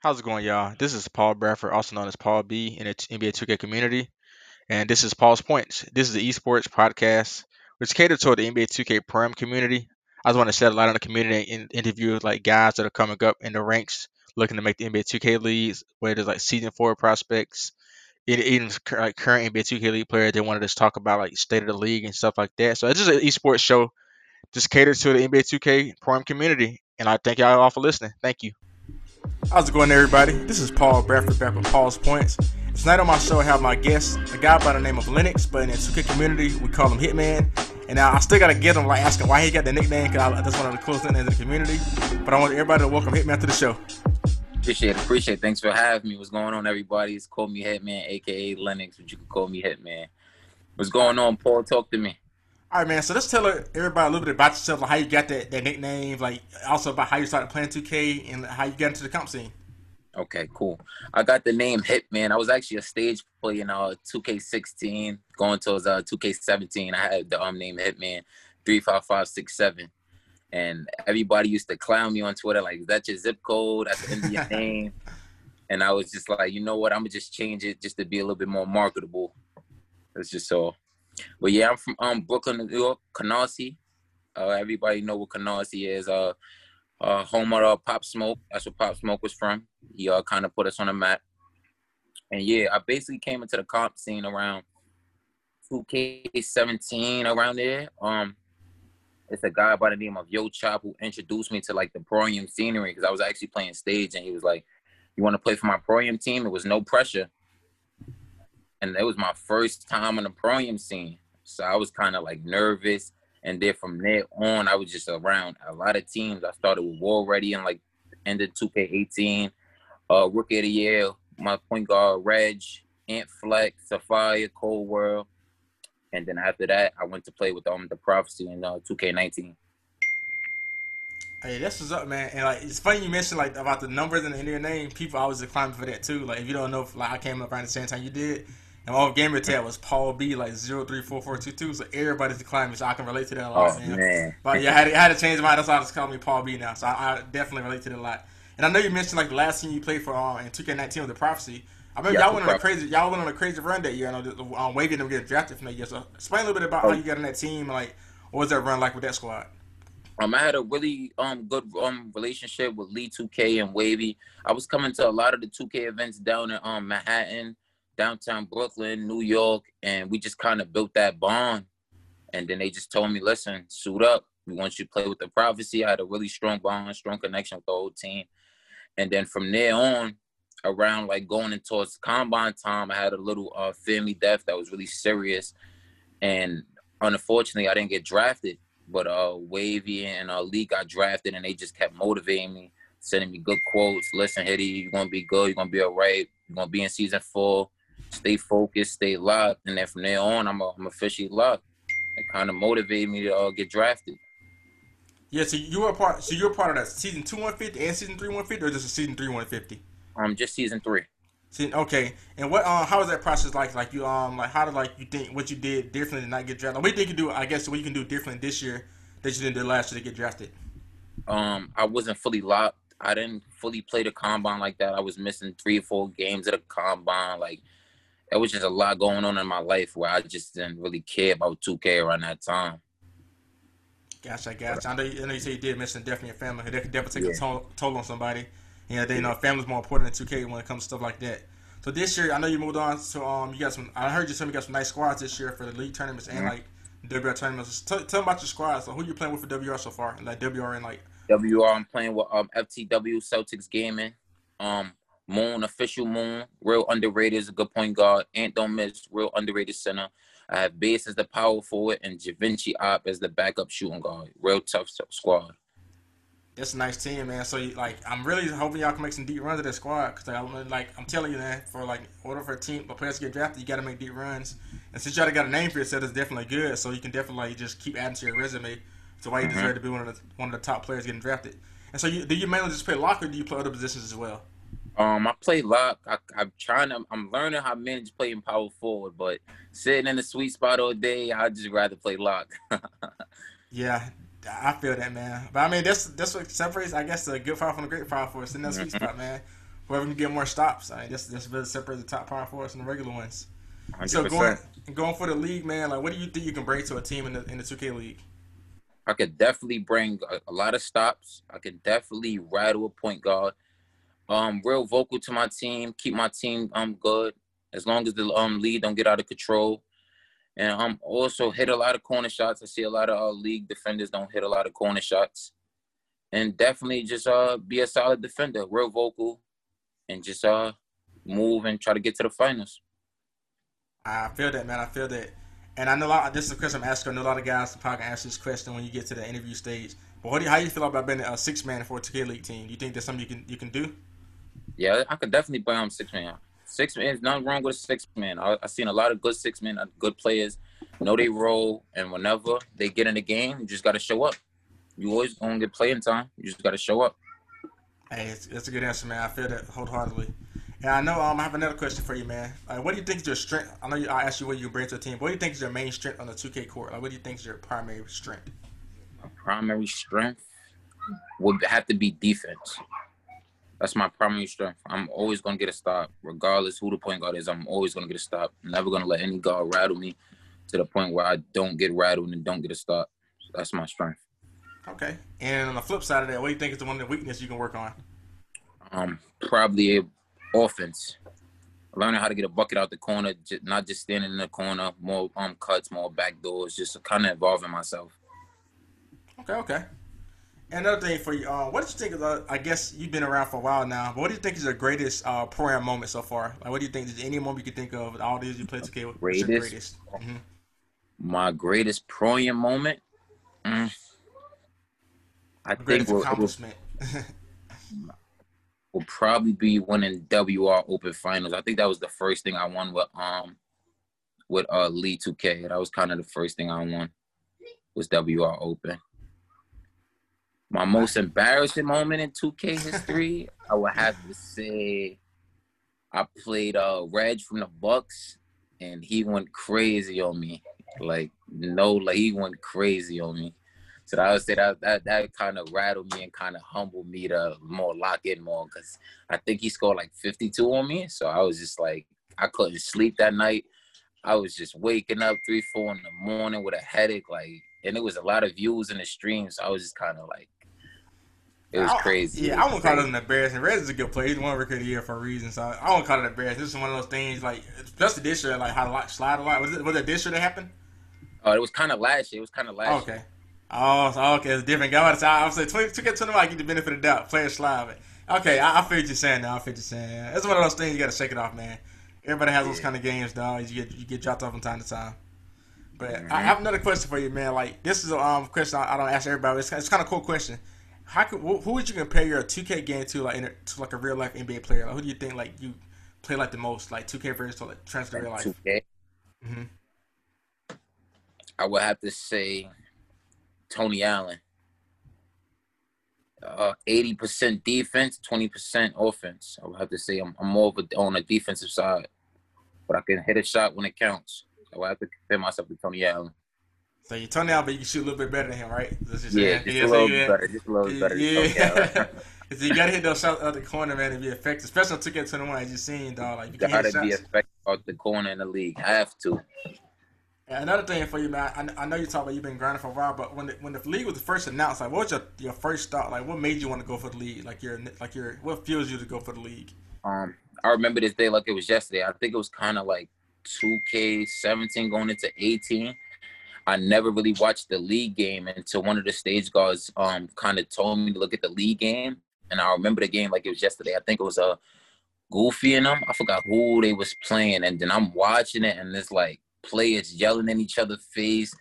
How's it going, y'all? This is Paul Bradford, also known as Paul B in the NBA 2K community, and this is Paul's Points. This is the esports podcast, which caters toward the NBA 2K Pro-Am community. I just want to shed a light on the community and interview like guys that are coming up in the ranks, looking to make the NBA 2K leagues, whether it's like season four prospects, even like current NBA 2K league players. They wanted to talk about like state of the league and stuff like that. So it's just an esports show, just caters to the NBA 2K Pro-Am community, and I thank y'all all for listening. Thank you. How's it going, everybody? This is Paul Bradford back with Paul's Points. Tonight on my show, I have my guest, a guy by the name of Lennox, but in the 2K community, we call him Hitman. And now I still gotta get him, like asking why he got the nickname, because that's one of the coolest nicknames in the community. But I want everybody to welcome Hitman to the show. Appreciate it. Appreciate it. Thanks for having me. What's going on, everybody? It's Call Me Hitman, aka Lennox, but you can call me Hitman. What's going on, Paul? Talk to me. All right, man. So let's tell everybody a little bit about yourself, like how you got that, that nickname, like also about how you started playing 2K and how you got into the comp scene. Okay, cool. I got the name Hitman. I was actually a stage player in uh 2K16, going towards uh 2K17. I had the um name Hitman, three five five six seven, and everybody used to clown me on Twitter like, "Is that your zip code? That's the Indian name." And I was just like, you know what? I'm gonna just change it just to be a little bit more marketable. That's just all. But yeah, I'm from um Brooklyn, New York, Canarsie. Uh, everybody know what Canarsie is. Uh, uh, home of uh, Pop Smoke. That's where Pop Smoke was from. He uh, kind of put us on the map. And yeah, I basically came into the comp scene around 2K17 around there. Um, it's a guy by the name of Yo Chop who introduced me to like the pro scenery because I was actually playing stage and he was like, "You want to play for my pro team?" It was no pressure and it was my first time on the pro scene. So I was kind of like nervous. And then from there on, I was just around a lot of teams. I started with War Ready and like ended 2K18. Uh, Rookie of the Year, my point guard, Reg, Ant Flex, Sapphire, Cold World. And then after that, I went to play with um, the Prophecy in uh, 2K19. Hey, that's what's up, man. And like, it's funny you mentioned like about the numbers in the your name. People always climbing for that too. Like, if you don't know, if, like I came up around the same time you did, and my gamer tag was Paul B like zero three four four two two. So everybody's declining, so I can relate to that a lot, oh, man. man. But yeah, I had, to, I had to change mine. That's why I just call me Paul B now. So I, I, definitely relate to that a lot. And I know you mentioned like the last team you played for uh, in 2K19 with the Prophecy. I remember yeah, y'all went on a crazy y'all went on a crazy run that year. I know um, Wavy them get drafted from that year. So explain a little bit about oh. how you got on that team. Like, what was that run like with that squad? Um, I had a really um good um relationship with Lee 2K and Wavy. I was coming to a lot of the 2K events down in um Manhattan downtown Brooklyn, New York, and we just kind of built that bond. And then they just told me, listen, suit up. We want you to play with the prophecy. I had a really strong bond, strong connection with the whole team. And then from there on, around like going in towards combine time, I had a little uh, family death that was really serious. And unfortunately, I didn't get drafted. But uh, Wavy and uh, Lee got drafted, and they just kept motivating me, sending me good quotes. Listen, Hitty, you're gonna be good. You're gonna be all right. You're gonna be in season four stay focused, stay locked, and then from there on, I'm, a, I'm officially locked. It kind of motivated me to uh, get drafted. Yeah, so you were part. So you're part of that season two 150 and season three 150, or just a season three 150? Um, just season three. See, okay, and what? Um, how was that process like? Like you, um, like how did like you think what you did differently to not get drafted? Like, what do you think you do? I guess what you can do differently this year that you didn't do last year to get drafted. Um, I wasn't fully locked. I didn't fully play the combine like that. I was missing three or four games at the combine. Like it was just a lot going on in my life where I just didn't really care about 2K around that time. Gotcha, gotcha. I know, you, I know you say you did mention definitely your family. That could definitely take yeah. a toll, toll, on somebody. Yeah, they you know family's more important than 2K when it comes to stuff like that. So this year, I know you moved on. to um, you got some. I heard you say you got some nice squads this year for the league tournaments mm-hmm. and like WR tournaments. Tell, tell them about your squads. So who you playing with for WR so far? Like WR and like WR, I'm playing with um FTW Celtics Gaming. Um, Moon, official Moon, real underrated is a good point guard. Ant don't miss, real underrated center. I have Base as the power forward and Javinci Op as the backup shooting guard. Real tough squad. That's a nice team, man. So, you, like, I'm really hoping y'all can make some deep runs of this squad. Cause like, like I'm telling you, man, for like, order for a team, for players to get drafted, you got to make deep runs. And since y'all got a name for yourself, it's definitely good. So you can definitely like, just keep adding to your resume. So why you mm-hmm. deserve to be one of the one of the top players getting drafted. And so, you, do you mainly just play lock, or do you play other positions as well? Um, I play lock. I, am trying to. I'm learning how to manage playing power forward, but sitting in the sweet spot all day, I'd just rather play lock. yeah, I feel that, man. But I mean, that's that's what separates, I guess, the good power from the great power forward. Sitting in that sweet spot, man. whoever can get more stops. I mean, this this really separates the top power for us and the regular ones. 100%. So going going for the league, man. Like, what do you think you can bring to a team in the in the two K league? I could definitely bring a, a, lot of stops. I could definitely rattle a point guard. Um, real vocal to my team, keep my team um good as long as the um lead don't get out of control. And um also hit a lot of corner shots. I see a lot of uh, league defenders don't hit a lot of corner shots. And definitely just uh be a solid defender, real vocal, and just uh move and try to get to the finals. I feel that, man. I feel that. And I know a lot, this is a question I'm asking. I know a lot of guys probably can ask this question when you get to the interview stage. But do how do you feel about being a six man for a 2K League team? Do you think that's something you can you can do? Yeah, I could definitely play on six man. Six man, there's nothing wrong with six man. I, have seen a lot of good six men, uh, good players, know they role, and whenever they get in the game, you just got to show up. You always gonna get playing time. You just got to show up. Hey, that's a good answer, man. I feel that wholeheartedly. And I know um, I have another question for you, man. Like, what do you think is your strength? I know you, I asked you what you bring to a team. But what do you think is your main strength on the 2K court? Like, what do you think is your primary strength? My primary strength would have to be defense. That's my primary strength. I'm always gonna get a stop, regardless who the point guard is. I'm always gonna get a stop. I'm never gonna let any guard rattle me to the point where I don't get rattled and don't get a stop. So that's my strength. Okay. And on the flip side of that, what do you think is the one the weakness you can work on? Um, probably offense. Learning how to get a bucket out the corner, not just standing in the corner, more um cuts, more back doors, just kind of involving myself. Okay, okay. Another thing for you, uh, what do you think of the, I guess you've been around for a while now, but what do you think is your greatest uh, program moment so far? Like, what do you think, is any moment you can think of, all these you played 2K, greatest? greatest? Mm-hmm. My greatest program moment? Mm. I greatest think accomplishment. will probably be winning WR Open Finals. I think that was the first thing I won with um with uh Lee 2K. That was kind of the first thing I won was WR Open. My most embarrassing moment in 2K history, I would have to say I played uh Reg from the Bucks and he went crazy on me. Like no, like he went crazy on me. So I would say that that, that kind of rattled me and kind of humbled me to more lock in more because I think he scored like 52 on me. So I was just like, I couldn't sleep that night. I was just waking up three, four in the morning with a headache, like, and it was a lot of views in the stream. So I was just kind of like, it was crazy. Yeah, I won't call it an embarrassing. Rez is a good player. He's one record of the year for a reason. So I won't call it an embarrassing. This is one of those things like, especially this year, like how to like slide a lot. Was it was it this year that happened? Oh, it was kind of last year. It was kind of last. Oh, okay. Oh, so, okay, it's different. Go outside. I was saying, to, to get to the mic, get the benefit of the doubt. Player slide. Okay, I, I feel what you're saying now. I feel what you're saying. It's one of those things you got to shake it off, man. Everybody has those kind of games, dog. You get you get dropped off from time to time. But mm-hmm. I have another question for you, man. Like this is a um, question I, I don't ask everybody. It's, it's kind of a cool question. How could who, who would you compare your 2K game to, like in a, to like a real life NBA player? Like, who do you think like you play like the most, like 2K versus to like transfer real life? 2K. Mm-hmm. I would have to say Tony Allen. Uh, 80% defense, 20% offense. I would have to say I'm, I'm more of a, on the defensive side, but I can hit a shot when it counts. So I have to compare myself to Tony Allen. So you Tony Allen, but you can shoot a little bit better than him, right? Yeah, just yeah, a little better. Just a little better. Yeah. so you gotta hit those shots out the corner, man, to be effective. Especially on 2K21, as you seen, dog. Like you, you gotta be effective out the corner in the league. I have to. And another thing for you, man. I, I know you talk about you've been grinding for a while, but when the, when the league was first announced, like, what was your, your first thought? Like, what made you want to go for the league? Like, your like your what fuels you to go for the league? Um, I remember this day like it was yesterday. I think it was kind of like 2K17 going into 18. I never really watched the league game until one of the stage guards um kind of told me to look at the league game, and I remember the game like it was yesterday. I think it was a uh, Goofy and them. I forgot who they was playing, and then I'm watching it, and it's like players yelling in each other's face,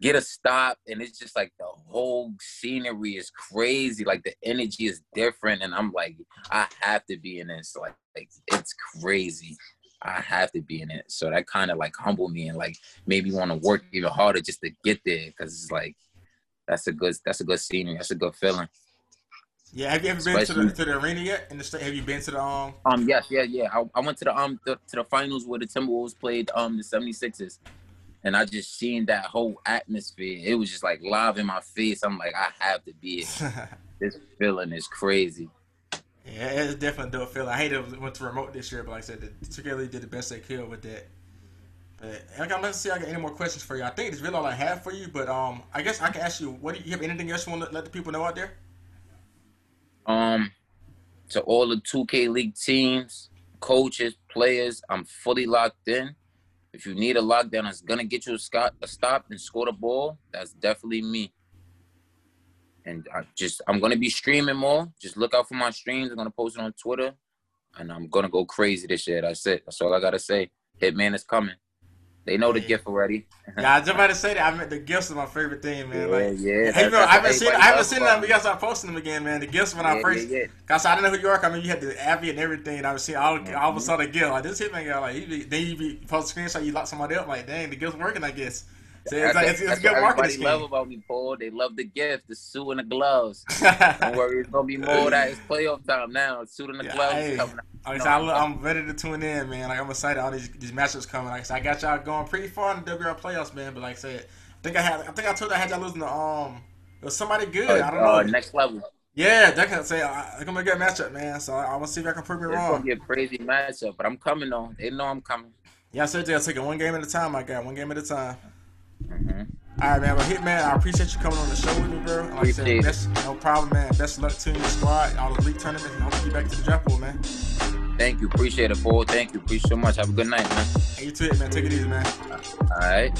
get a stop, and it's just like the whole scenery is crazy. Like the energy is different, and I'm like, I have to be in this. Like, like it's crazy. I have to be in it. So that kind of like humbled me and like made me want to work even harder just to get there because it's like that's a good that's a good scenery. That's a good feeling. Yeah, have you ever been to the, to the arena yet? In the state, have you been to the um? Um, yes, yeah, yeah. I, I went to the um the, to the finals where the Timberwolves played um the 76ers. and I just seen that whole atmosphere. It was just like live in my face. I'm like, I have to be it. this feeling is crazy. Yeah, it's definitely a dope feeling. I hate it went to remote this year, but like I said, the 2K League did the best they could with that. But I got let's see. I got any more questions for you. I think it's really all I have for you. But um, I guess I can ask you. What do you, you have anything else you want to let the people know out there? Um, to all the 2K League teams, coaches, players, I'm fully locked in. If you need a lockdown that's gonna get you a, stop, a stop and score the ball, that's definitely me. And I just I'm gonna be streaming more. Just look out for my streams. I'm gonna post it on Twitter, and I'm gonna go crazy this year. That's it. That's all I gotta say. Hitman is coming. They know the gift already. yeah, I was just about to say that. I mean, the gifts are my favorite thing, man. Yeah, like, yeah. Hey, bro, I haven't seen, I haven't seen them. We gotta posting them again, man. The gifts when yeah, I first, yeah, yeah. cause I didn't know who you are. I mean, you had the Abby and everything. And I was seeing all, Mm-hmm. all of a sudden, a gift like this hitman guy. Like, he be, then you be post screenshot, you lock somebody up. Like, dang, the gift's working. I guess. So it's like it's, it's that's good marketing everybody love about me, Paul. They love the gift, the suit and the gloves. Don't worry, it's gonna be more of that. It's playoff time now. Suit and the Yeah, gloves hey. coming I said, I I'm I'm ready to tune in, man. Like I'm excited. All these these matchups coming. Like I said, I got y'all going pretty far in the WR playoffs, man. But like I said, I think I had. I think I told you I had y'all losing to um. It was somebody good. I don't know. Uh, next level. Yeah, that can say uh, it's gonna be a good matchup, man. So I want to see if I can prove me It's gonna wrong. be a crazy matchup, but I'm coming though. They know I'm coming. Yeah, I said take it one game at a time. I got one game at a time. Hmm All right, man. But Hitman, I appreciate you coming on the show with me, bro. Like I said, best, no problem, man. Best of luck to your squad, all the league tournaments, and hopefully get back to the draft pool, man. Thank you. Appreciate it, Paul. Thank you. Appreciate so much. Have a good night, man. Hey, you too, man. Take it easy, man. All right.